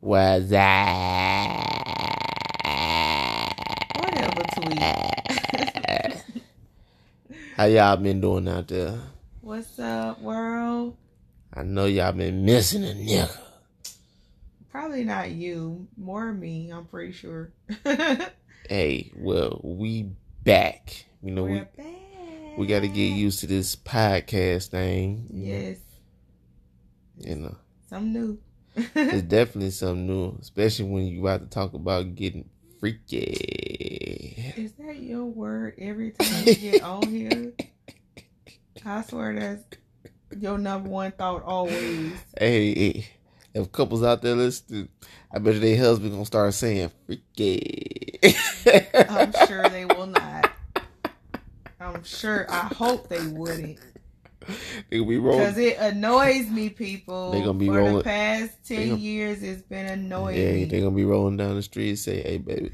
What's that? Uh, Whatever, tweet. How y'all been doing out there? What's up, world? I know y'all been missing a nigga. Probably not you, more me. I'm pretty sure. Hey, well, we back. You know, We're we back. we got to get used to this podcast thing. Yes, You know, something new. It's definitely something new, especially when you about to talk about getting freaky. Is that your word every time you get on here? I swear that's your number one thought always. Hey, hey, if couples out there listening, I bet you their husband gonna start saying freaky. I'm sure they will not. I'm sure. I hope they wouldn't. They gonna be rolling. Because it annoys me, people. They gonna be For rolling- the past 10 gonna- years, it's been annoying Yeah, me. they gonna be rolling down the street and say, "Hey, baby,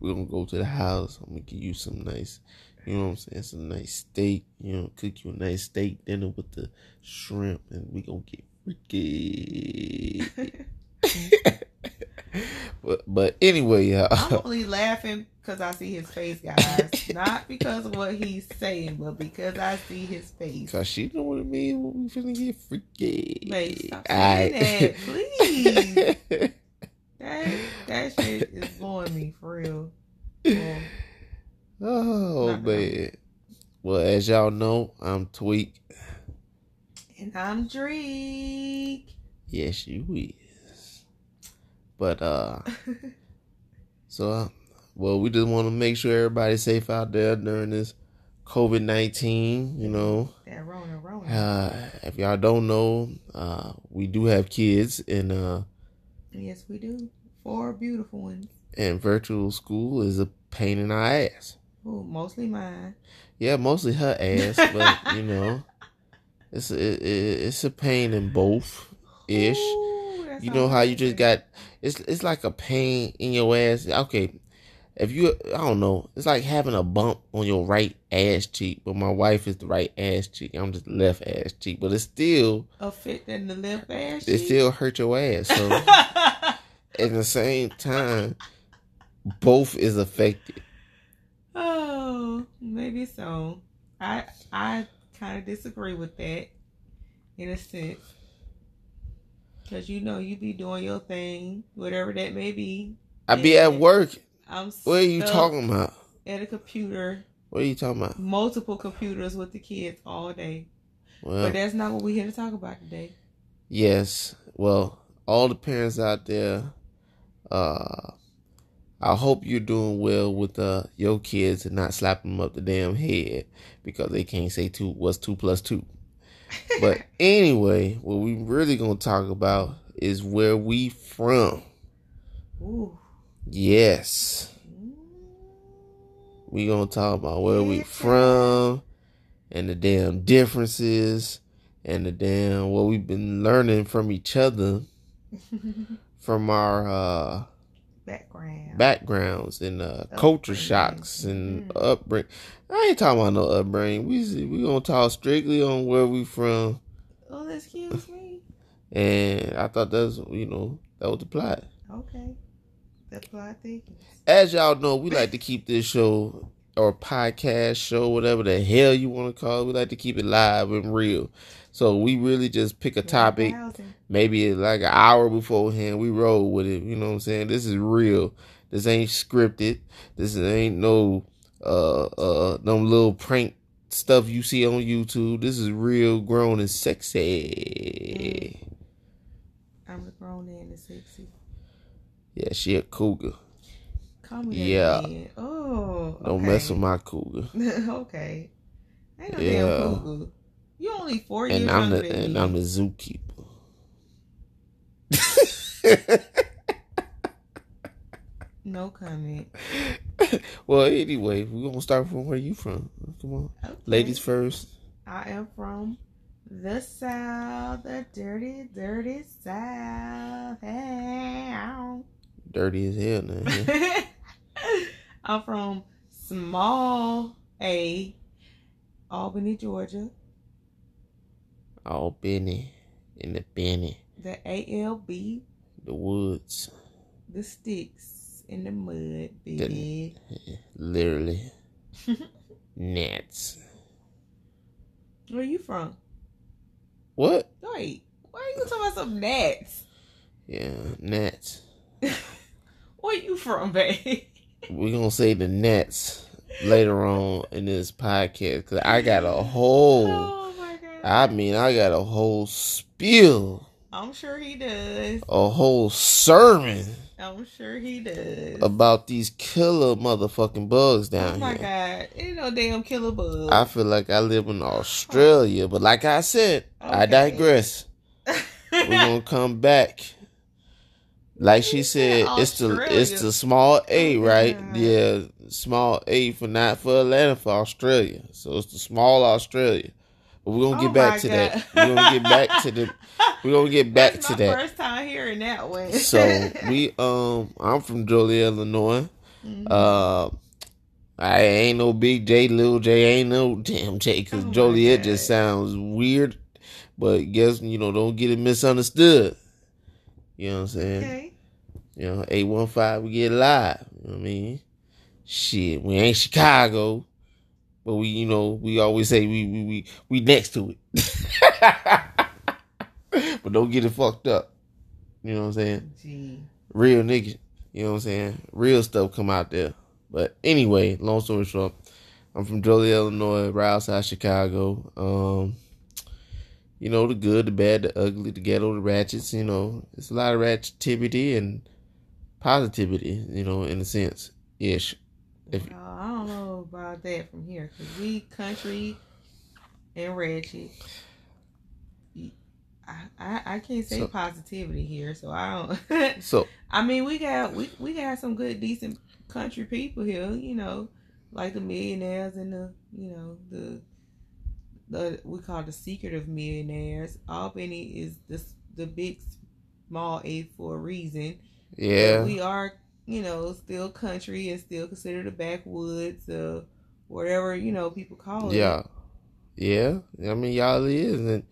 we're gonna go to the house. I'm gonna give you some nice, you know what I'm saying, some nice steak. You know, cook you a nice steak dinner with the shrimp, and we gonna get freaky." but but anyway, y'all. I'm only laughing because I see his face, guys. Not because of what he's saying, but because I see his face. Cause she know what it means when we finna get freaky. Babe, stop saying that, please. That, that shit is blowing me for real. Well, oh man. Well, as y'all know, I'm Tweak. and I'm Drake. Yes, you is. But uh, so uh, well, we just want to make sure everybody's safe out there during this COVID nineteen. You know, that Rona Rona. uh, if y'all don't know, uh, we do have kids, and uh, yes, we do. Four beautiful ones. and virtual school is a pain in our ass. Ooh, mostly mine. Yeah, mostly her ass, but you know, it's a, it, it- it's a pain in both ish. You know how you just got it's it's like a pain in your ass. Okay, if you I don't know, it's like having a bump on your right ass cheek, but my wife is the right ass cheek. I'm just left ass cheek, but it's still a fit in the left ass. it cheek? still hurt your ass. So at the same time, both is affected. oh, maybe so. I I kind of disagree with that in a sense. Cause you know you be doing your thing, whatever that may be. I be at work. I'm What are you talking about? at a computer, What are you talking about? multiple computers with the kids all day. Well, But that's not what we're here to talk about today. Yes. Well, all the parents out there, uh, I hope you're doing well with uh, your kids and not slapping them up the damn head because they can't say two what's two plus two. But anyway, what we really gonna talk about is where we from. Ooh. Yes, we gonna talk about where we from and the damn differences and the damn what we've been learning from each other from our uh Background. backgrounds and uh culture shocks and Mhm. upbringing. I ain't talking about no upbringing. We we gonna talk strictly on where we from, oh, excuse me. and I thought that's you know that was the plot. Okay. That's what I think. As y'all know, we like to keep this show or podcast show, whatever the hell you want to call it. We like to keep it live and real. So we really just pick a topic, maybe like an hour beforehand. We roll with it. You know what I'm saying? This is real. This ain't scripted. This ain't no uh uh them little prank stuff you see on YouTube. This is real, grown and sexy. I'm the grown and the sexy. Yeah, she a cougar. Call me Yeah. again. Oh. Don't okay. mess with my cougar. okay. Ain't no Yeah. damn cuckoo. You only four years And I'm the and me. I'm the zookeeper. No comment. well, anyway, we're gonna start from where you from. Come on, Okay. ladies first. I am from the South, the dirty, dirty South. Hey, ow. Dirty as hell now. I'm from small A, Albany, Georgia. Albany, in the Benny, The ALB. the woods, the sticks in the mud, baby. literally. Gnats. Where you from? What? Wait, why are you talking about some gnats? Yeah, gnats. Where you from, babe? We're gonna say the Nets later on in this podcast because I got a whole. Oh my god. I mean, I got a whole spiel, I'm sure he does. a whole sermon I'm sure he does. about these killer motherfucking bugs down here. oh my here. god. Ain't no damn killer bug. I feel like I live in Australia, but like I said, I digress. We're gonna come back. Like she said, it's the it's the small A, Oh, right? God. Yeah, small A for not for Atlanta for Australia. So it's the small Australia. We're gonna Oh get back to God. that. We're gonna get back to the we're gonna get back That's to my that. First time hearing that one. So we um I'm from Joliet, Illinois. Mhm. Uh I ain't no big J, little J, ain't no damn J, because Oh Joliet just sounds weird. But guess you know, don't get it misunderstood. You know what I'm saying? okay. You know, eight one five, we get live. You know what I mean? Shit, we ain't Chicago, but we, you know, we always say we we we, we next to it. but don't get it fucked up. You know what I'm saying? Gee. real nigga. You know what I'm saying? Real stuff come out there. But anyway, long story short, I'm from Joliet, Illinois, right outside Chicago. Um, you know, the good, the bad, the ugly, the ghetto, the ratchets, you know. It's a lot of ratchetivity and positivity, you know, in a sense. Ish. If don't know about that from here because we country and ratchet. I, I, I can't say So- positivity here, so I don't. so I mean, we got we we got some good, decent country people here. You know, like the millionaires and the you know the the we call the secretive millionaires. Albany is the the big small A for a reason. yeah. we are you know still country and still considered the backwoods uh whatever you know people call it. Yeah. Yeah. I mean y'all is and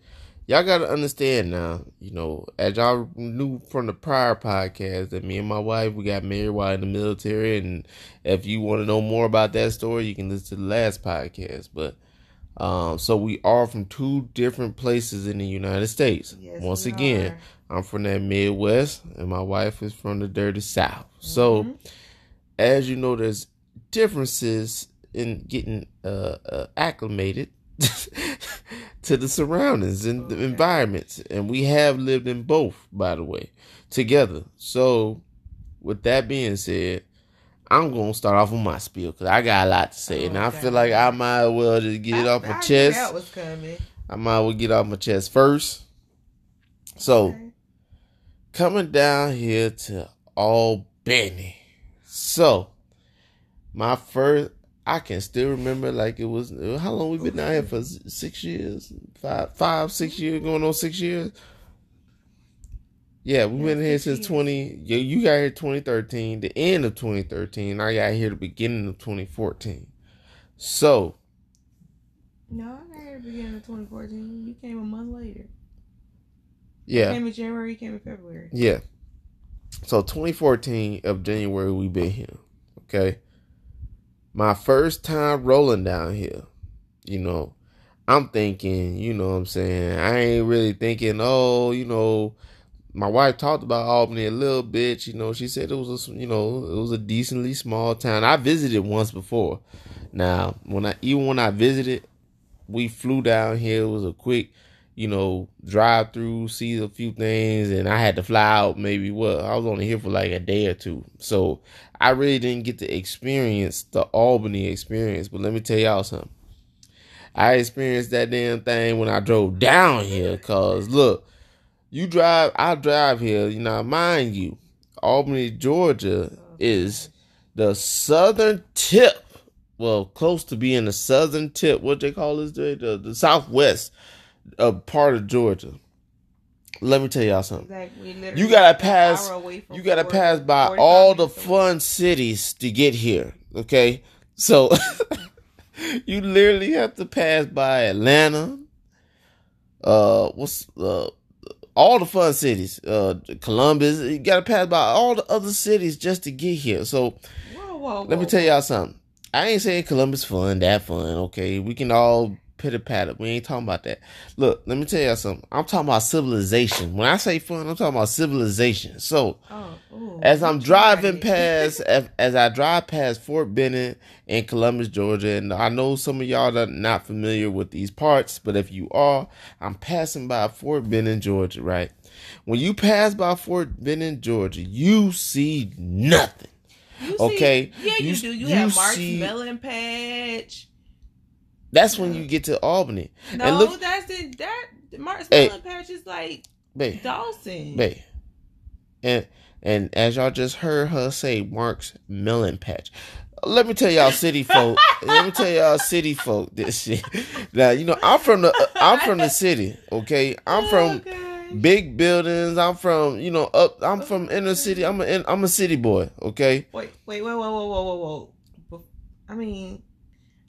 y'all gotta understand now, you know, as y'all knew from the prior podcast that me and my wife we got married while in the military and if you want to know more about that story you can listen to the last podcast. But um so we are from two different places in the United States. Yes, Once again, are. I'm from that Midwest and my wife is from the dirty South. So Mhm. as you know, there's differences in getting uh, uh, acclimated to the surroundings and the environments, and we have lived in both, by the way, together. So, with that being said, I'm gonna start off with my spiel because I got a lot to say, and I Okay. feel like I might as well just get it off my I knew chest. that was coming I might as well get off my chest first. So, Okay. Coming down here to Albany. So, my first, I can still remember like it was. How long we been down here for? Six years, five, five, six mm-hmm. years, going on six years. Yeah, we Yeah, been here since twenty. Yeah, you got here twenty thirteen, the end of twenty thirteen. I got here the beginning of twenty fourteen. So no I got here the beginning of 2014 you came a month later yeah, came in January you came in February Yeah. So 2014 of January we been here. Okay. My first time rolling down here, you know, I'm thinking, you know what I'm saying, I ain't really thinking, oh, you know, my wife talked about Albany a little bit, you know, she said it was a, you know, it was a decently small town. I visited once before. Now, when I even when I visited, we flew down here. It was a quick, you know, drive through, see a few things, and I had to fly out maybe what I was only here for like a day or two. So I really didn't get to experience the Albany experience. But let me tell y'all something. I experienced that damn thing when I drove down here. Cause look, you drive, I drive here. You know, mind you, Albany, Georgia is the southern tip. Well, close to being the southern tip. What they call this? The, the, the southwest uh, part of Georgia. Let me tell y'all something. exactly You gotta pass- hour away from You gotta pass by 45 all the fun cities to get here. Okay, so you literally have to pass by Atlanta. Uh, what's uh, all the fun cities, uh, Columbus. You got to pass by all the other cities just to get here. So Whoa, whoa, let me tell y'all something. I ain't saying Columbus fun, that fun. Okay, we can all pitter patter. We ain't talking about that. Look, let me tell y'all something. I'm talking about civilization. When I say fun, I'm talking about civilization. So Oh, ooh, as I'm driving past, as, as I drive past Fort Benning in Columbus, Georgia, and I know some of y'all are not familiar with these parts, but if you are, I'm passing by Fort Benning, Georgia, right? When you pass by Fort Benning, Georgia, you see nothing. You see- okay, yeah, you, you- do. You, you have Mark's see- Melon Patch. That's when you get to Albany. No, and look, that's the that Mark's Hey. Melon Patch is like babe, Dawson. babe. And and as y'all just heard her say, Mark's Melon Patch. Let me tell y'all, city folk. let me tell y'all, city folk, this shit. Now you know I'm from the uh, I'm from the city. Okay, I'm from Oh, big buildings. I'm from you know up. I'm from inner city. I'm a I'm a city boy. Okay. Wait, wait, wait, whoa, whoa, whoa, whoa. Bef- I mean,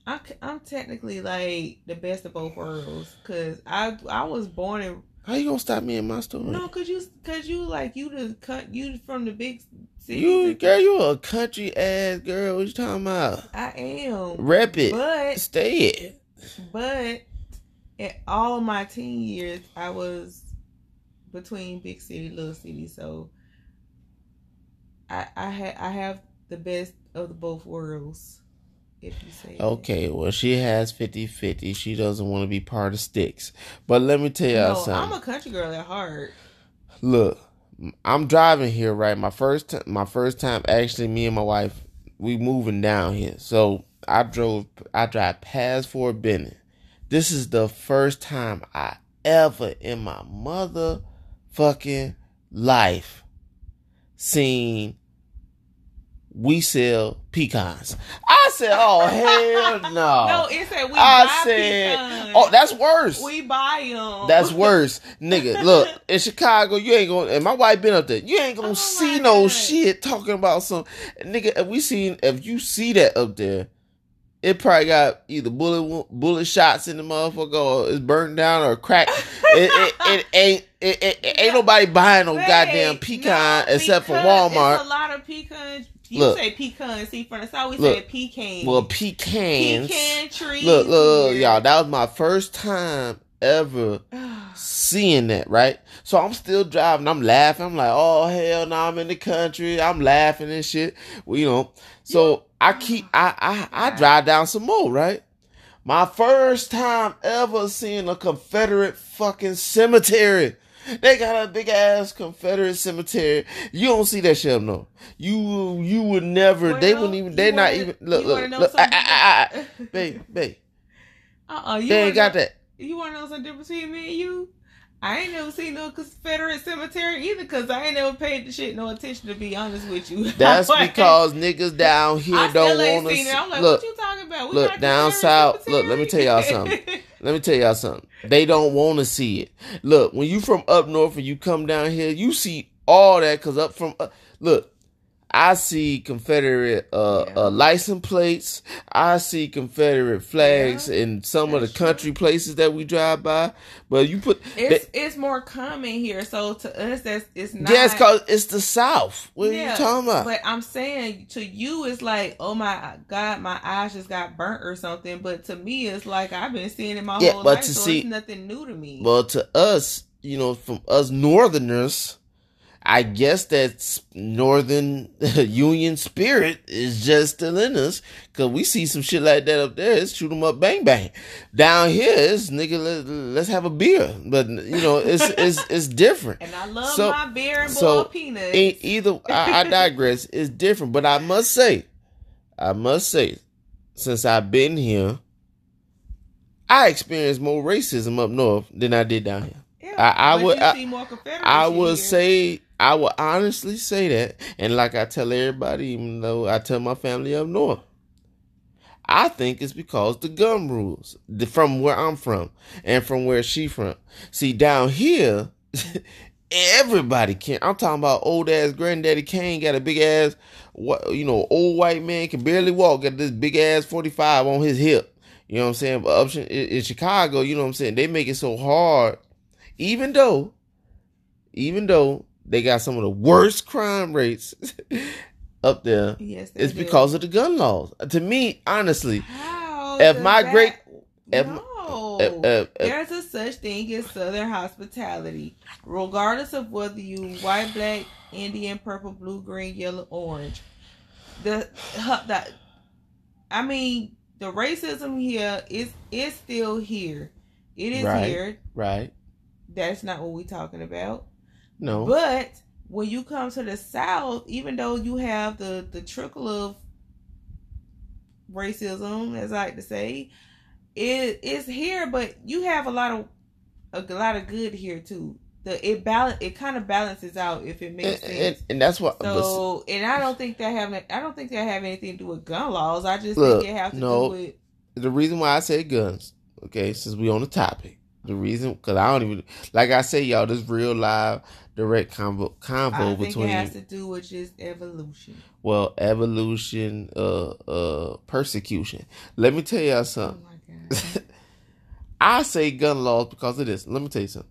I'm I'm technically like the best of both worlds because I I was born in How you gonna stop me in my story? no, cause you cause you like you the cut you from the big city. you girl, you a country ass girl. What you talking about? I am, Rep it. but Stay it. but in all my teen years, I was between big city, little city. So I I had I have the best of the both worlds. If you say that. Okay, well, she has 50 50. She doesn't want to be part of sticks. But let me tell y'all No, something. I'm a country girl at heart. Look, I'm driving here, right? My first time, my first time, actually, me and my wife, we moving down here. So I drove, I drive past Fort Benning. This is the first time I ever in my motherfucking life seen we sell pecans. I said, oh hell no. No, it said we I buy said, pecans. oh, that's worse. we buy them. That's worse, nigga. Look, in Chicago, you ain't gonna. And my wife been up there. You ain't gonna Oh see no God. shit talking about some nigga. If we seen, if you see that up there, it probably got either bullet bullet shots in the motherfucker, or it's burned down, or cracked. it, it, it ain't. It, it, it ain't nobody buying no Wait, goddamn pecan no, except for Walmart. A lot of pecans. You Look. say pecans. See, the south we Look. say pecan. Well, pecans. pecan trees. Look, look, look, y'all. That was my first time ever seeing that, right? So I'm still driving. I'm laughing. I'm like, oh hell no, I'm in the country. I'm laughing and shit. Well, you know. So I keep I I, I drive down some more, right? My first time ever seeing a Confederate fucking cemetery. They got a big ass Confederate cemetery. You don't see that shit up no. You you would never. they wouldn't even. you They not even. Look look look. Ah, ah, ah, ah. Babe, babe. Uh-uh, you They ain't got know- that. You want to know something different between me and you? I ain't never seen no Confederate cemetery either, cause I ain't never paid the shit no attention. To be honest with you, That's Like, because niggas down here I don't want to seen it. I'm like, look. what you talking about? look, down south- look, let me tell y'all something. Let me tell y'all something. They don't want to see it. Look, when you from up north and you come down here, you see all that because up from uh, look, I see Confederate uh, Yeah. uh license plates. I see Confederate flags Yeah, in some of the that's true. country places that we drive by. But you put it's it's more common here, so to us that's it's not. yeah, it's cause it's the South. What are you talking about? But I'm saying to you, it's like, oh my god, my eyes just got burnt or something. But to me, it's like I've been seeing it my Yeah, whole but life, to so see- it's nothing new to me. Well, to us, you know, from us Northerners, I guess that Northern Union spirit is just still in us because we see some shit like that up there. It's shoot 'em up, bang bang. Down here, it's nigga, let, let's have a beer. But you know, it's it's it's different. and I love so- my beer and so, peanuts. E- either I, I digress. It's different, but I must say, I must say, since I've been here, I experienced more racism up north than I did down here. Yeah, I- I would- I- see more Confederacy I would here. say, I would honestly say that, and like I tell everybody, even though I tell my family up north, I think it's because the gun rules the, from where I'm from and from where she from. See, down here, everybody can. I'm talking about old ass granddaddy Kane got a big ass, what you know, old white man can barely walk, got this big ass 45 on his hip. You know what I'm saying? But up in Chicago, you know what I'm saying? They make it so hard, even though even though they got some of the worst crime rates up there, Yes, they it's do. because of the gun laws. Uh, to me, honestly, How if my that- great- if- no. if- if- if- There's a such thing as Southern hospitality, regardless of whether you white, black, Indian, purple, blue, green, yellow, orange. The, the I mean, the racism here is is still here. It is Right. here. right? That's not what we're talking about. No, But when you come to the South, even though you have the the trickle of racism, as I like to say, it is here. But you have a lot of a lot of good here too. The it balance it kind of balances out if it makes and, sense. and, and that's what. but so, and I don't think that have I don't think that have anything to do with gun laws. I just Look, think it have to no. do with the reason why I say guns, okay, since we on the topic, the reason because I don't even like I say y'all this real live direct convo I convo think between it has to do with just evolution. well evolution, uh, uh, persecution. Let me tell y'all Oh something. my god. I say gun laws because of this. Let me tell you something.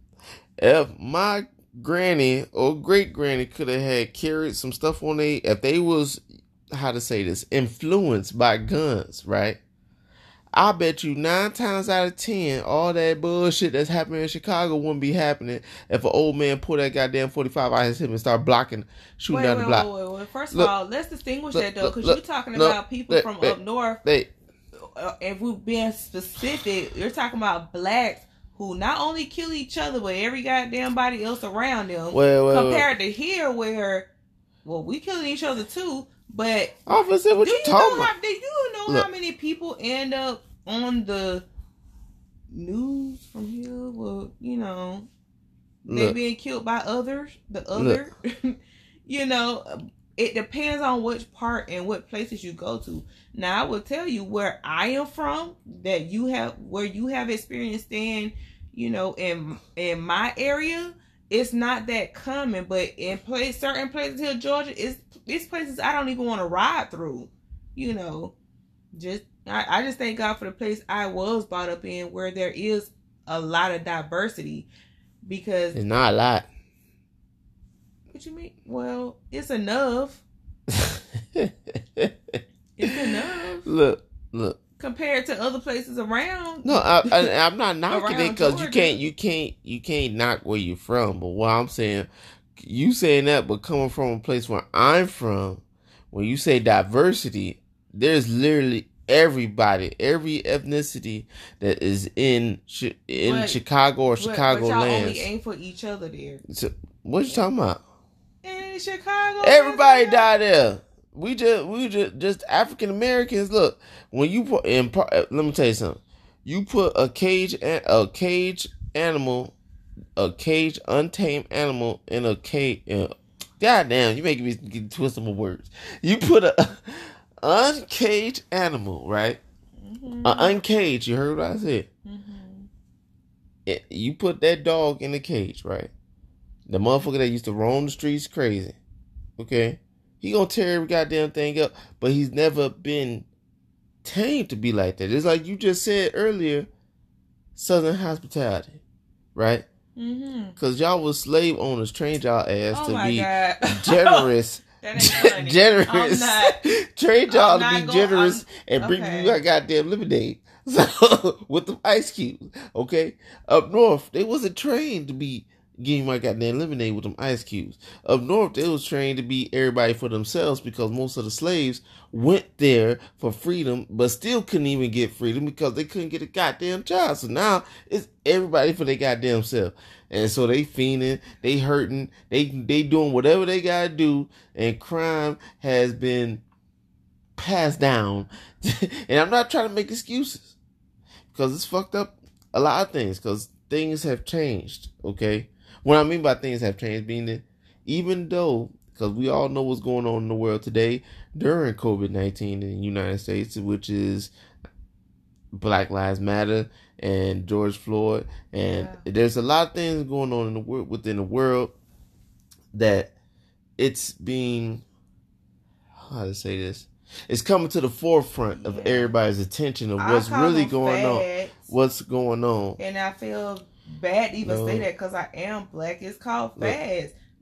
If my granny or great granny could have had carried some stuff on they, if they was how to say this, influenced by guns, right? I bet you nine times out of ten, all that bullshit that's happening in Chicago wouldn't be happening if an old man pull that goddamn forty five out his hip and start blocking, shooting Wait, down wait, the block. wait, wait. First Look, of all, let's distinguish look, that though, because you're talking look, about people from up north. They, Uh, if we're being specific, you're talking about blacks who not only kill each other, but every goddamn body else around them. well, well, compared to here, where well, we killing each other too. But officer, what you you talking about? how? Do you know Look. how many people end up on the news from here? Well, you know, they Look. being killed by others. The other, you know, it depends on which part and what places you go to. Now, I will tell you where I am from that you have where you have experienced in, you know, in in my area. It's not that common, but in place certain places here, Georgia, it's these places I don't even want to ride through. You know, just I, I just thank God for the place I was brought up in where there is a lot of diversity because It's not a lot. what you mean? Well, it's enough. It's enough look, look. compared to other places around. No, I, I, I'm not knocking it because you can't, you can't, you can't knock where you're from. But what I'm saying, you saying that, but coming from a place where I'm from, when you say diversity, there's literally everybody, every ethnicity that is in Chi- in But- Chicago or Chicago but y'all lands. only aim for each other there. So, what you talking about? In Chicago, Everybody died there. We just we just just African Americans. Look, when you put in, uh, let me tell you something. You put a cage a a cage animal, a cage untamed animal in a cage. Uh, God damn, you making me get twist my words. You put a uncaged animal, right? Mhm, A uncaged. You heard what I said. mhm. It, you put that dog in a cage, right? The motherfucker that used to roam the streets crazy. Okay? He gonna tear every goddamn thing up, but he's never been tamed to be like that. It's like you just said earlier, Southern hospitality, right? Mhm. Cause y'all was slave owners, trained y'all ass Oh to be god, generous. generous. I'm not. Trained y'all to be going- generous I'm- and bring okay. you a goddamn lemonade. So with the ice cubes, okay. Up north, they wasn't trained to be getting my goddamn lemonade with them ice cubes. Up north, they was trained to be everybody for themselves because most of the slaves went there for freedom, but still couldn't even get freedom because they couldn't get a goddamn job. So now it's everybody for their goddamn self. And so they fiending, they hurting, they they doing whatever they gotta do, and crime has been passed down. and I'm not trying to make excuses because it's fucked up a lot of things because things have changed. Okay, what I mean by things have changed, being that even though because we all know what's going on in the world today during COVID nineteen in the United States, which is Black Lives Matter and George Floyd, and Yeah. there's a lot of things going on in the world within the world that it's being how to say this. It's coming to the forefront of Yeah. everybody's attention of what's really going on. What's going on? And I feel bad to even No. say that because I am black. It's called Look.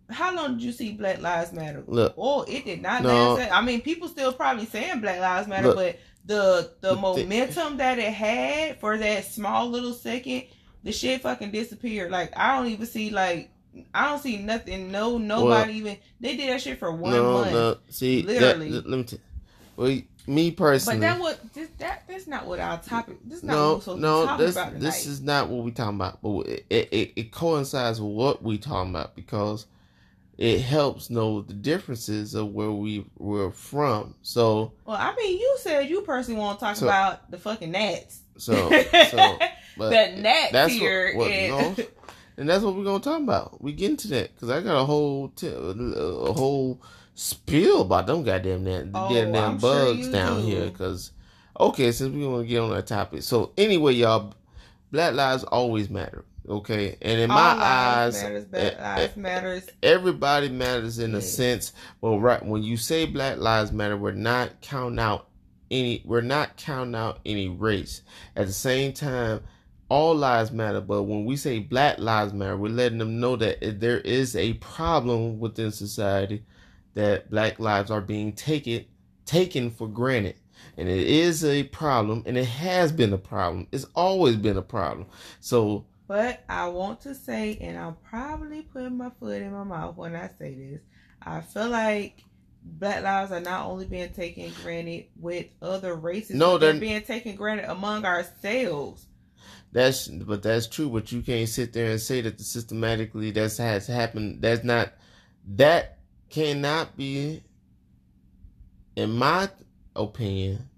How long did you see Black Lives Matter? Look. Oh, it did not No. last. I mean, people still probably saying Black Lives Matter, Look. but the the momentum that it had for that small little second, the shit fucking disappeared. Like I don't even see like I don't see nothing. No, nobody even. They did that shit for one no, month. no. See, that- Literally. let me tell. Well, me personally. But that what this, that that's not what our topic. This is not what no, we're supposed to be no, this about this is not what we talking about. But it, it it coincides with what we talking about because it helps know the differences of where we were from. So well, I mean, you said you personally want to talk So- about the fucking gnats. so so. But the gnat that's here what, what and no, and that's what we're gonna talk about. We get into that because I got a whole t- a whole spiel about them goddamn that Oh, I'm sure bugs you down do. here. Because okay, since we want to get on that topic, so anyway, y'all, Black lives always matter. Okay, and in all my eyes, matters, eh, eh, lives matters. everybody matters in a sense. Well, right when you say Black Lives Matter, we're not counting out any. We're not counting out any race. At the same time, all lives matter. But when we say Black Lives Matter, we're letting them know that there is a problem within society that Black lives are being taken taken for granted. And it is a problem, and it has been a problem. It's always been a problem. So But I want to say, and I'm probably putting my foot in my mouth when I say this. I feel like black lives are not only being taken granted with other races, No, they're they're- being taken granted among ourselves. That's but that's true. But you can't sit there and say that the systematically that's has happened. That's not that cannot be, in my opinion,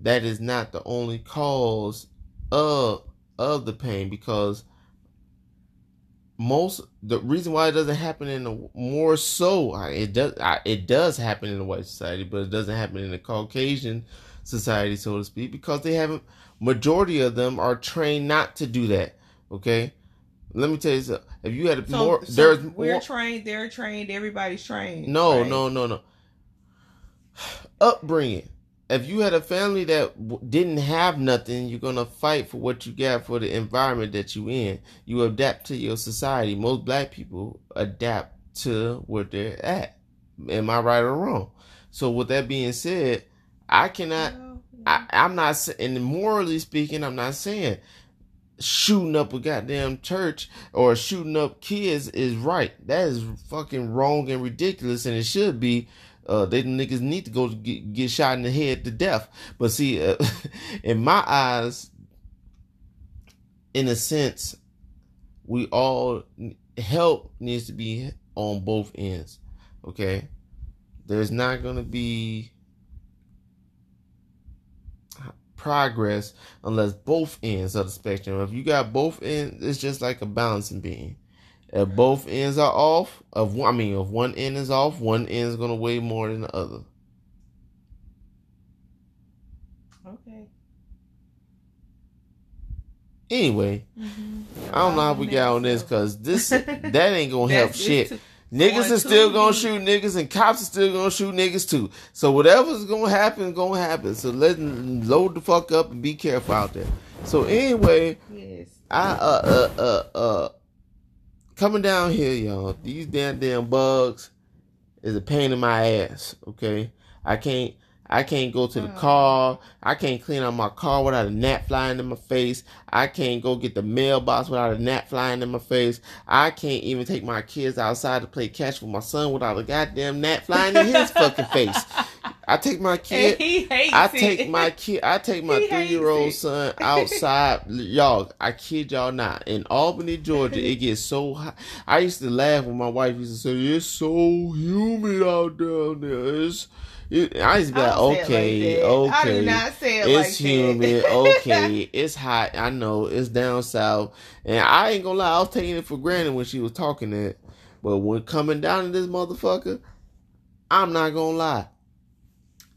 that is not the only cause of of the pain because most the reason why it doesn't happen in the more so I- it does I, it does happen in the white society but it doesn't happen in the caucasian society so to speak because they haven't majority of them are trained not to do that okay let me tell you something if you had a So, more so there's we're more trained, they're trained, everybody's trained. no right? no no no upbringing if you had a family that w- didn't have nothing you're gonna fight for what you got for the environment that you in. You adapt to your society. Most black people adapt to where they're at. Am i right or wrong? So with that being said i cannot Well, I, I'm not and morally speaking, I'm not saying shooting up a goddamn church or shooting up kids is right. That is fucking wrong and ridiculous, and it should be. Uh, they niggas need to go get, get shot in the head to death. But see, uh, in my eyes, in a sense, we all help needs to be on both ends. Okay, there's not gonna be progress unless both ends of the spectrum. If you got both ends, it's just like a balancing beam. If both ends are off, of one, I mean, if one end is off, one end is gonna weigh more than the other. Okay. Anyway, Mhm. I don't know how we got on this because this that ain't gonna help shit. Niggas are still gonna shoot niggas, and cops are still gonna shoot niggas too. So whatever's gonna happen, gonna happen. So let's load the fuck up and be careful out there. So anyway, Yes. I uh uh uh uh coming down here, y'all. These damn damn bugs is a pain in my ass. Okay, I can't I can't go to the Oh. car. I can't clean out my car without a gnat flying in my face. I can't go get the mailbox without a gnat flying in my face. I can't even take my kids outside to play catch with my son without a goddamn gnat flying in his fucking face. I take my And kid. he hates I it. take my kid. I take my three year old son outside. y'all, I kid y'all not. In Albany, Georgia, it gets so hot. I used to laugh when my wife used to say, "It's so humid out down there." It's, it, I just be I like, don't it "Okay, like that. I okay." do not say it it's like humid. that. okay, it's hot. I know it's down south, and I ain't gonna lie. I was taking it for granted when she was talking that, but when coming down to this motherfucker, I'm not gonna lie.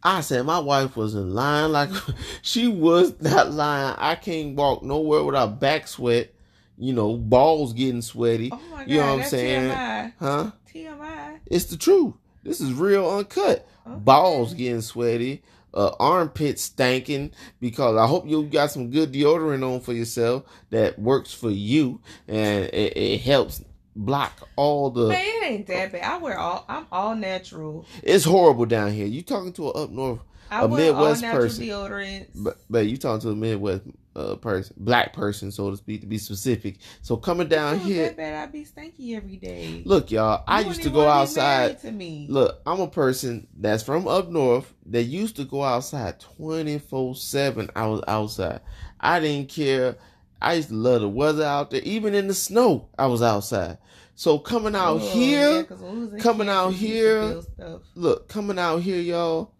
I said my wife wasn't lying. Like she was not lying. I can't walk nowhere without back sweat. You know, balls getting sweaty. Oh my god, You know what I'm saying? TMI. Huh? TMI. It's the truth. This is real uncut. Okay. Balls getting sweaty. uh, armpit stanking because I hope you got some good deodorant on for yourself that works for you and it, it helps block all the. Man, it ain't that bad. I wear all. I'm all natural. It's horrible down here. You talking to an up north, I a wear Midwest all natural person, deodorants. but but you talking to a Midwest uh, person, black person, so to speak, to be specific. So coming down here, that bad. I be stanky every day. look, y'all. I You used to go even wanna be outside. To me. Look, I'm a person that's from up north that used to go outside 24 7. I was outside. I didn't care. I used to love the weather out there. Even in the snow, I was outside. So coming out Oh, here, yeah, 'cause when we was in coming out Kansas, we used to here, look, coming out here, y'all.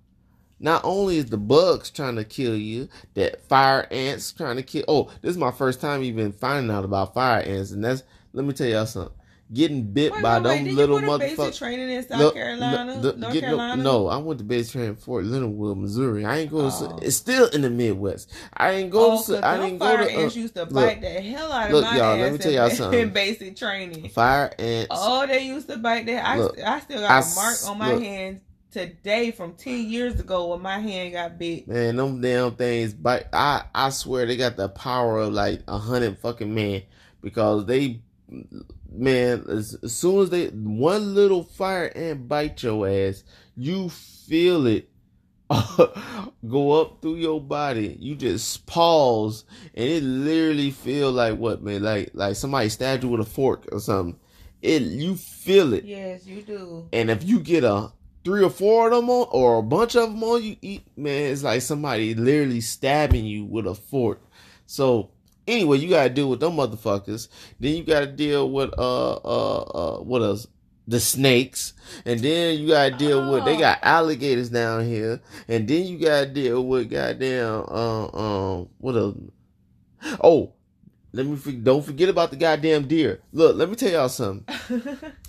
Not only is the bugs trying to kill you, that fire ants trying to kill. Oh, this is my first time even finding out about fire ants, and that's let me tell y'all something. Getting bit Wait, by wait, them little go basic motherfuckers. training in South Look, Carolina, look, North get no- Carolina? No, I went to base training Fort Leonard Wood, Missouri. I ain't go. Oh. To, it's still in the Midwest. I ain't go. Oh, to, I didn't go fire to uh, ants used to look, bite the hell out of look, my y'all, let me tell y'all something. in basic training. fire ants. Oh, they used to bite that. I, Look, I still got s- a mark on my look. hand today from ten years ago when my hand got bit. Man, them damn things bite. I I swear they got the power of like a hundred fucking men because they, man, as, as soon as they one little fire ant bite your ass, you feel it go up through your body. You just pause, and it literally feel like what man, like like somebody stabbed you with a fork or something. It you feel it. Yes, you do. And if you get a three or four of them on, or a bunch of them on, you eat, man, it's like somebody literally stabbing you with a fork. So anyway, you gotta deal with them motherfuckers. Then you gotta deal with uh uh uh what else? The snakes, and then you gotta deal with they got alligators down here, and then you gotta deal with goddamn uh um what else? Oh, let me don't forget about the goddamn deer. Look, let me tell y'all something.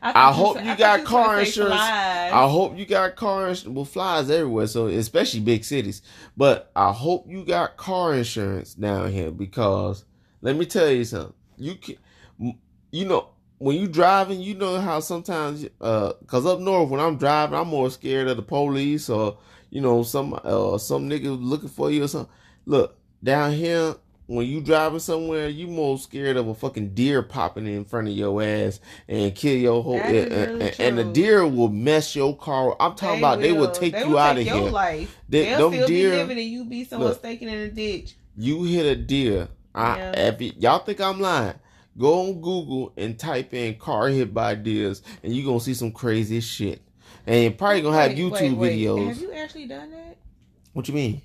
I, I hope you got car insurance. flies. I hope you got car insurance. Well, flies everywhere, so especially big cities. But I hope you got car insurance down here because let me tell you something. You can, you know, when you driving, you know how sometimes, uh, cause up north when I'm driving, I'm more scared of the police or you know some uh some nigga looking for you or something. Look down here. When you driving somewhere, you more scared of a fucking deer popping in front of your ass and kill your whole. That is and, really and- and the deer will mess your car. I'm talking about they will take They you will out take of here. Life. They- They'll still deer- be living and you be Look. staking in a ditch. You hit a deer. I, Yeah. y'all think I'm lying, go on Google and type in "car hit by deers" and you gonna see some crazy shit. And you're probably gonna have Wait, YouTube wait, wait. videos. Have you actually done that? What you mean?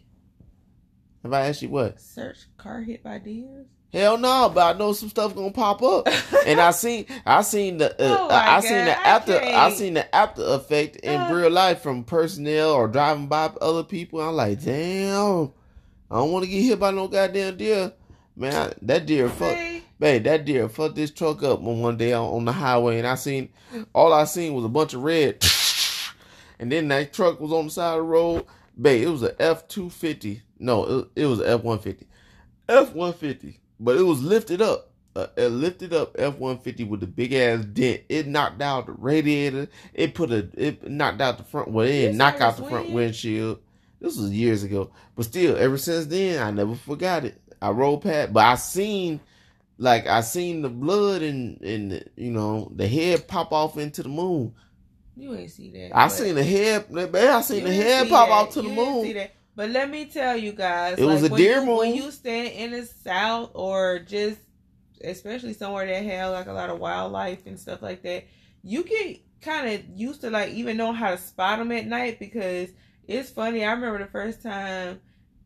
Have I asked you what? Search car hit by deers. Hell no, but I know some stuff gonna pop up. and I seen I seen the uh, Oh I seen the after I, can't. seen the after effect in Uh. real life from personnel or driving by other people. I'm like, damn, I don't want to get hit by no goddamn deer, man. That deer fuck, babe. That deer fucked this truck up on one day on, on the highway, and I seen all I seen was a bunch of red, and then that truck was on the side of the road. Babe, it was a F two fifty. No, it, it was F one fifty. F one fifty, but it was lifted up. Uh, it lifted up F one fifty with a big ass dent. It knocked out the radiator. It put a it knocked out the front. Well, it didn't knock out the front windshield. This was years ago, but still, ever since then, I never forgot it. I rode past, but I seen like I seen the blood and and you know the head pop off into the moon. You ain't see that. I seen the head, man. I seen the head pop that. off to You the moon. But let me tell you guys, It was like, a when deer you, When you stand in the south or just, especially somewhere that have like a lot of wildlife and stuff like that, you get kind of used to like even knowing how to spot them at night because it's funny. I remember the first time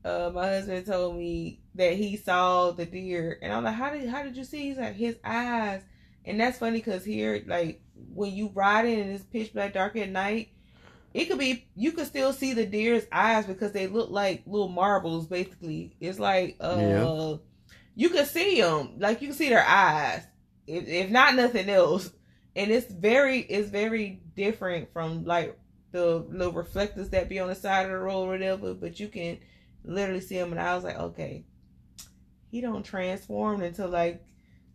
uh, my husband told me that he saw the deer, and I'm like, "How did how did you see?" He's like, "His eyes." And that's funny because here, like when you ride in and it's pitch black dark at night, it could be you could still see the deer's eyes because they look like little marbles. Basically, it's like uh, Yeah. you can see them, like you can see their eyes, if, if not nothing else. And it's very, it's very different from like the little reflectors that be on the side of the road or whatever. But you can literally see them, and I was like, okay, he don't transform until like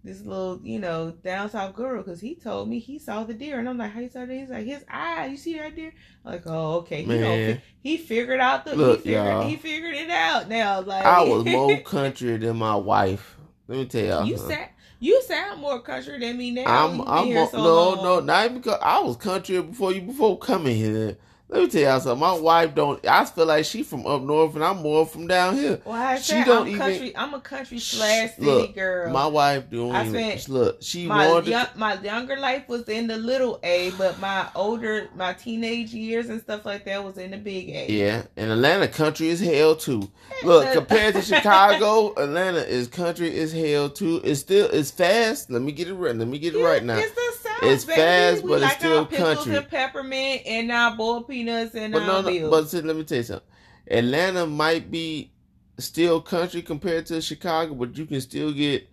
this little, you know, down south guru because he told me he saw the deer, and I'm like, how you saw the deer? He's like, his eye, you see that deer? I'm like, oh, okay. He, Man. he figured out the Look, he figured y'all. he figured it out now. Like I was more country than my wife. Let me tell y'all. you something. sound you sound more country than me now. I'm I'm more, so no long. no not even because I was country before you before coming here. Let me tell y'all something. My wife don't. I feel like she from up north and I'm more from down here. Well, I She said don't I'm even- country. I'm a country slash city Look, girl. My wife doing. I spent look, she my wanted. young, my younger life was in the little A, but my older, my teenage years and stuff like that was in the big A. yeah, and Atlanta country is hell too. Look, compared to Chicago, Atlanta is country is hell too. It's still it's fast. Let me get it right. Let me get it Yeah, right now. It's the South. It's baby. fast, we but it's like still our country. and peppermint and our boiled peanuts and But no, no, but let me tell you something. Atlanta might be still country compared to Chicago, but you can still get.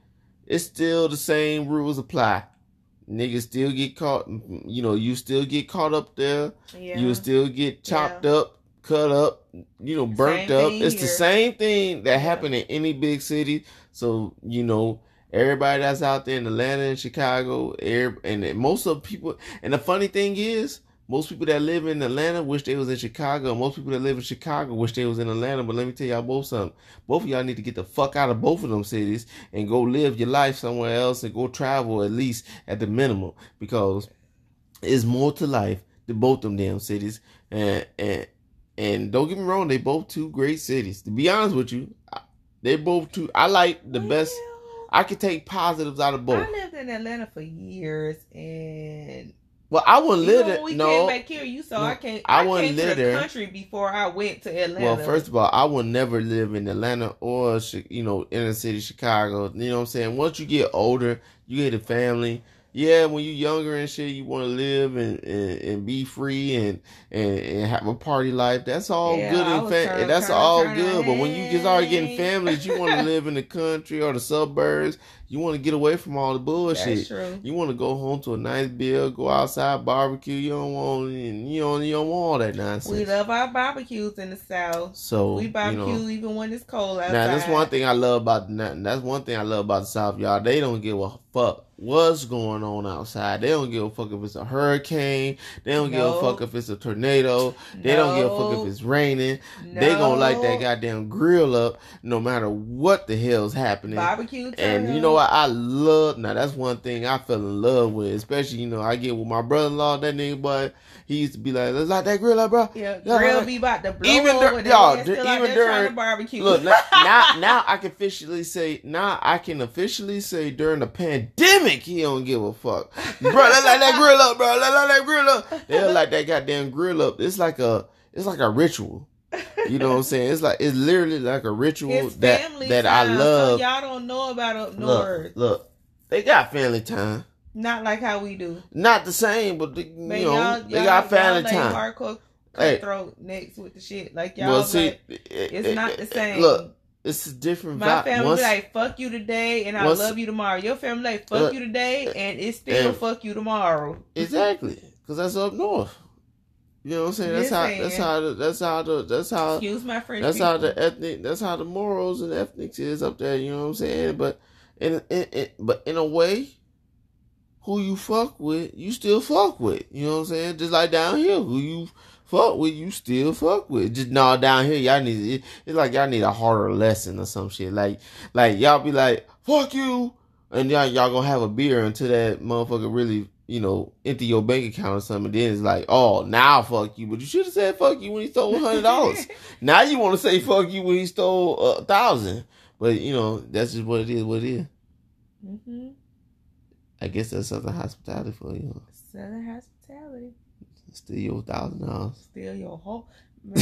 It's still the same rules apply. Niggas still get caught. You know, you still get caught up there. yeah. You still get chopped up, cut up. You know, burnt up. It's the same thing that Yeah. happened in any big city. So you know. Everybody that's out there in Atlanta and Chicago, every, and most of the people, and the funny thing is, most people that live in Atlanta wish they was in Chicago. Most people that live in Chicago wish they was in Atlanta. But let me tell y'all both something. Both of y'all need to get the fuck out of both of them cities and go live your life somewhere else and go travel at least at the minimum because it's more to life than both of them damn cities. And and and don't get me wrong, they both two great cities. To be honest with you, they both two. I like the best. I can take positives out of both. I lived in Atlanta for years, and Well, I wouldn't live there. we No, came back here, you saw I came. I I, wouldn't to live the there. country before I went to Atlanta. Well, first of all, I would never live in Atlanta or you know inner city Chicago. You know what I'm saying? Once you get older, you get a family. Yeah, when you're younger and shit, you want to live and, and, and be free and, and and have a party life. That's all Yeah, good and was fa- trying- that's all turn good. But when you get started getting families, you want to live in the country or the suburbs. You want to get away from all the bullshit. That's true. You want to go home to a nice bill, go outside, barbecue. You don't want you don't you don't want all that nonsense. We love our barbecues in the South. so we you barbecue know, even when it's cold outside. now that's one thing I love about the that's one thing I love about the South, y'all. They don't give a fuck what's going on outside. They don't give a fuck if it's a hurricane. They don't give a fuck if it's a tornado. They don't give a fuck if it's raining. They gonna light that goddamn grill up no matter what the hell's happening. barbecue. And you know what? I love now. That's one thing I fell in love with, especially you know I get with my brother-in-law. That nigga but he used to be like, "Let's light that grill up, bro." Yeah, grill like- be about to blow Even over. dur- They y'all, still even during- barbecue. Look now, now, now I can officially say now I can officially say during the pandemic he don't give a fuck, bro. Let's light that grill up, bro. Let's light that grill up. They'll light that goddamn grill up. It's like a, it's like a ritual. You know what I'm saying? It's like it's literally like a ritual it's that that time, I love. So y'all don't know about up north. look, they got family time. Not like how we do. Not the same, but the, you Man, know y'all, they y'all, got family time. Hardcore Hey. cutthroat next with the shit. Like y'all, well, see, like, it- it's it- not the same. Look, it's a different My vibe. family Once- like, fuck you today and I once- love you tomorrow. Your family like, fuck Look, you today eh, and it's still and- fuck you tomorrow. exactly, because that's up north. You know what I'm saying? That's how. That's how. The, that's how. The, that's how. Excuse my French That's how the ethnic. That's how the morals and ethnics is up there. You know what I'm saying? But in, in, in but in a way, who you fuck with, you still fuck with. You know what I'm saying? Just like down here, who you fuck with, you still fuck with. Just no down here, y'all need. It, it's like y'all need a harder lesson or some shit. Like like y'all be like fuck you, and y'all y'all gonna have a beer until that motherfucker really. You know, into your bank account or something. Then it's like, oh, now fuck you. But you should have said fuck you when he stole hundred dollars. Now you want to say fuck you when he stole a thousand, but you know that's just what it is. What it is. hmm I guess that's Southern hospitality for you. Southern hospitality. Steal your thousand dollars. Steal your whole.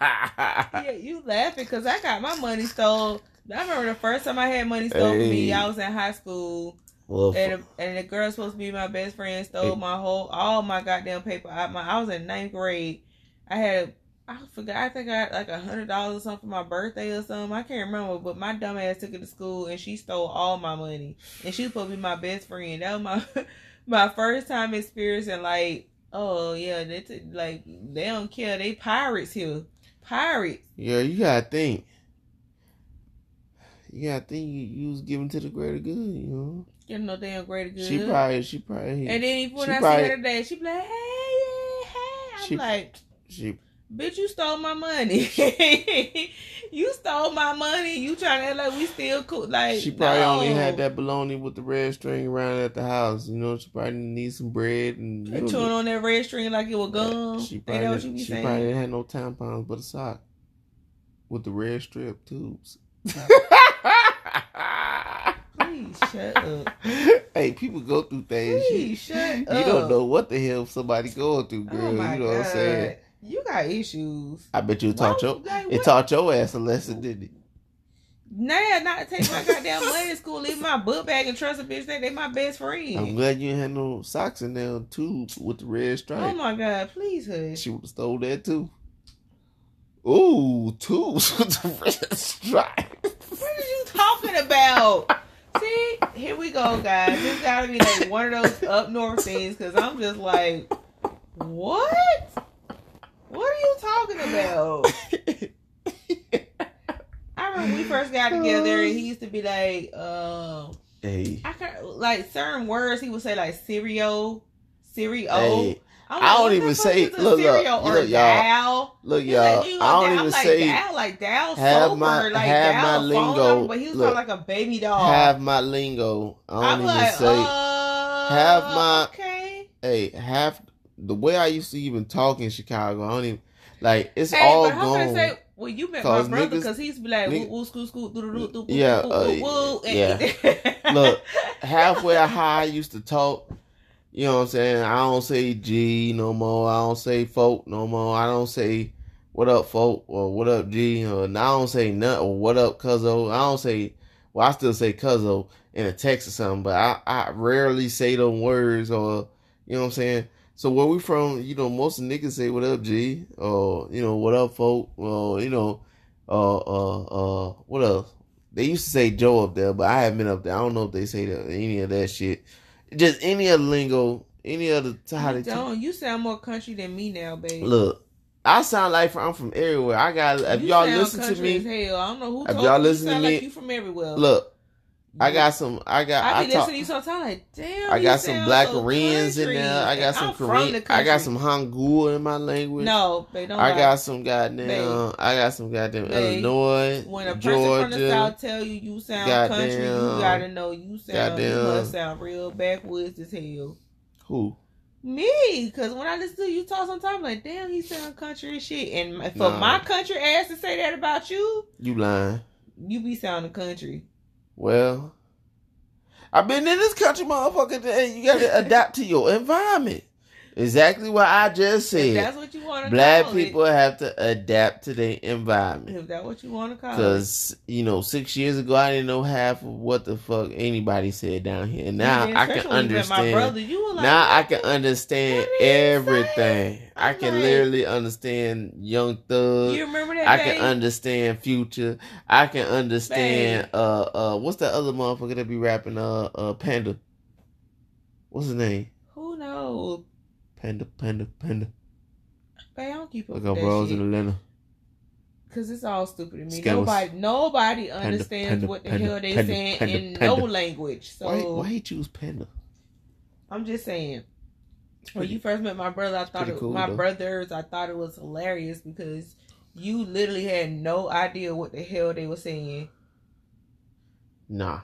Yeah, you laughing because I got my money stole. I remember the first time I had money stole from me. I was in high school, well, and a, and the girl supposed to be my best friend stole Hey. my whole all my goddamn paper. I, my, I was in ninth grade. I had I forgot. I think I had like a hundred dollars or something for my birthday or something. I can't remember, but my dumb ass took it to school and she stole all my money. And she was supposed to be my best friend. That was my my first time experiencing like, oh yeah, they t- like they don't care. They pirates here, pirates. yeah, you gotta think. Yeah, I think you, you was given to the greater good. You know. You know, damn great good. She probably. She probably. And then when she I probably- see her today, she be like, "Hey, yeah, hey." I'm She- like, She. "Bitch, you stole my money. you stole my money. You trying to act like we still cool? Like She probably no. only had that bologna with the red string around at the house. You know, she probably need some bread and. You And know, on that red string like it was gum. She probably, that what you be she saying? probably didn't have no tampons but a sock with the red strip tubes. Shut up. hey, people go through things. You, Please shut you up. don't know what the hell somebody going through, oh girl. Oh you know God. what I'm saying? You got issues. I bet you it taught your like, it taught your ass a lesson, didn't it? Nah, not take my goddamn money to school, leave my book bag and trust a bitch that they my best friend. I'm glad you had no socks in there tubes with the red oh stripe. Oh my god, please hush. She would have stole that too. Ooh, tubes with the red stripe. What are you talking about? See, here we go, guys. This gotta be like one of those up north things because I'm just like, what? What are you talking about? I remember we first got together, and he used to be like, um, hey, I can like certain words he would say like cereal, cereal. hey, I'm I don't even say- look, look, look, y'all. Look, y'all. you I don't even like, say Dow, like Dow have my- like have Dow my lingo. number, but he was Look, like a baby dog. have my lingo. I don't I'm even like, say. uh, have my- okay. hey, half the way I used to even talk in Chicago. I don't even like it's Hey, all but how gone. can I say? Well, you met my brother because he's used to be like, woo, woo, scoot, scoot, doo, doo, doo, doo, Yeah, woo, uh, woo, woo, yeah. Look, halfway how I used to talk. You know what I'm saying? I don't say G no more. I don't say folk no more. I don't say what up folk or what up G or I don't say nut or what up cuzzo. I don't say well I still say cuzzo in a text or something, but I, I rarely say them words or you know what I'm saying? So where we from, you know, most niggas say what up G or you know, what up folk or you know, uh uh uh what else? They used to say Joe up there, but I haven't been up there. I don't know if they say that, any of that shit. Just any other lingo, any other how You they don't. You sound more country than me now, babe. look. I sound like I'm from everywhere. I got if You y'all sound listen to me, hell. I don't know who If y'all you. listen you to me- like you from everywhere. look. I got some. I got. I I, talk. listening to you sometimes like, damn. I got some black so Koreans in there. I got some Korean. I got some Hangul in my language. No, they don't. I got some goddamn. Babe. I got some goddamn Babe. Illinois, When a person from the south tell you you sound country, you gotta know you sound. You must sound real backwoods as hell. Who? Me, because when I listen to you talk, sometimes I'm like, damn, he sound country as shit. And for Nah. my country ass to say that about you, You lying? you be sounding country. Well, I've been in this country, motherfucker. You got to adapt to your environment. Exactly what I just If said. that's what you want to Black people have to adapt to their environment. it. If that's what you want to call it. Because, you know, six years ago, I didn't know half of what the fuck anybody said down here. And now I can especially when you met My understand. brother, like, now I can understand what are you everything. I can like- literally understand Young Thug. You remember that I day? can understand Future. I can understand uh uh what's that other motherfucker that be rapping uh uh Panda. What's his name? Who knows? Panda Panda Panda. Babe, I don't keep up Like with that bros shit. in Atlanta. Cause it's all stupid to me. Scammers. Nobody, nobody understands panda, what the panda, hell they panda, saying panda, in panda. no language. So why why he choose Panda? I'm just saying. When you first met my brother, I thought it, cool, my though. brothers, I thought it was hilarious because you literally had no idea what the hell they were saying, Nah.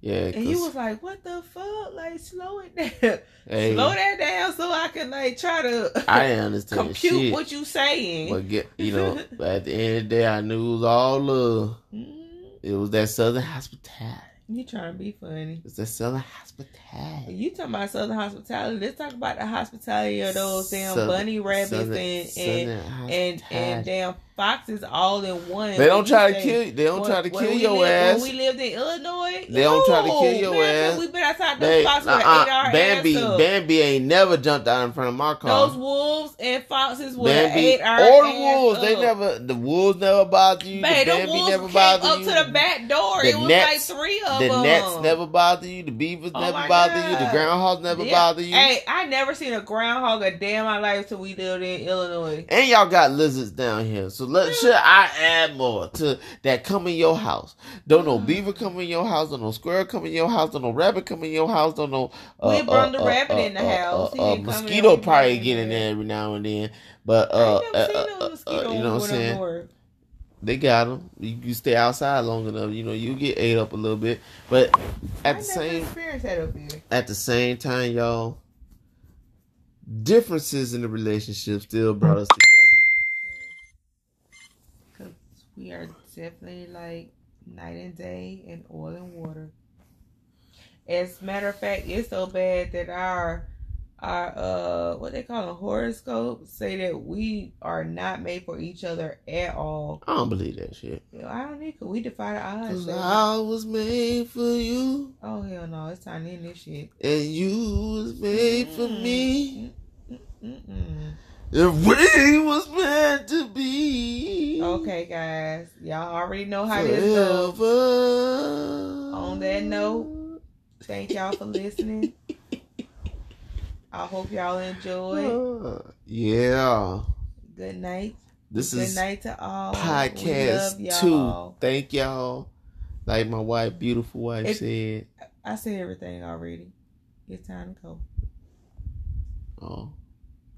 Yeah, and you 'cause- was like, "What the fuck? Like, slow it down, hey, slow that down, so I can like try to I understand compute shit. what you saying." but get you know, but at the end of the day, I knew it was all love. Mm, It was that Southern hospitality. You trying to be funny? It's that Southern hospitality. You talking about Southern hospitality? Let's talk about the hospitality of those damn Southern- bunny rabbits Southern- and and Southern and and hospitality. damn foxes all in one. They don't try to kill. you. They don't when- try to kill your lived- ass. When we lived in Illinois, They don't try to kill your man, ass. We been outside those They, foxes uh-uh. ate our Bambi, ass up. Bambi ain't never jumped out in front of my car. Those wolves and foxes would Bambi ate our or the wolves, they never. The wolves never bother you. The the wolves never came up you. to the back door. The it was like three of the nets never bother you. The beavers Oh never bother you. The groundhogs never Yeah. bother you. Hey, I never seen a groundhog a day in my life till we lived in Illinois. And y'all got lizards down here. So let should I add more to that come in your house? Don't no Mm. beaver come in your house, don't no squirrel come in your house, don't no rabbit come in your house, don't no uh, We brought the uh, rabbit uh, in the uh, house. He Uh, uh, didn't come in mosquito probably get in there every now and then, but uh, I ain't never uh, seen no uh, uh, you know what I'm saying? They got them. You, you stay outside long enough, you know, you get ate up a little bit, but I at the same experienced that up here. at the same time, y'all, differences in the relationship still brought us together. Cause we are definitely like night and day and oil and water. As a matter of fact, it's so bad that our our uh what they call them horoscopes say that we are not made for each other at all. I don't believe that shit. Know, I don't need to. We defy the odds. Cause. I was made for you, Oh hell no! It's time to end this shit. and you was made for me. Mm-mm. If we was meant to be. Okay, guys, y'all already know how this goes. On that note, Thank y'all for listening. I hope y'all enjoy. Uh, yeah. Good night. This Good is night to all. Podcast love two. y'all. Thank y'all. Like my wife, beautiful wife If- said. I said everything already. It's time to go. Oh.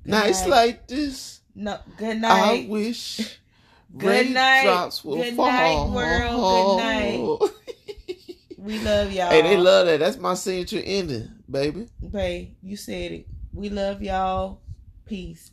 Good night. like this, No, good night. I wish Good night. raindrops will Good fall. night, world. Good night. We love y'all. hey, they love that. That's my signature ending, baby. Babe, you said it. We love y'all. Peace.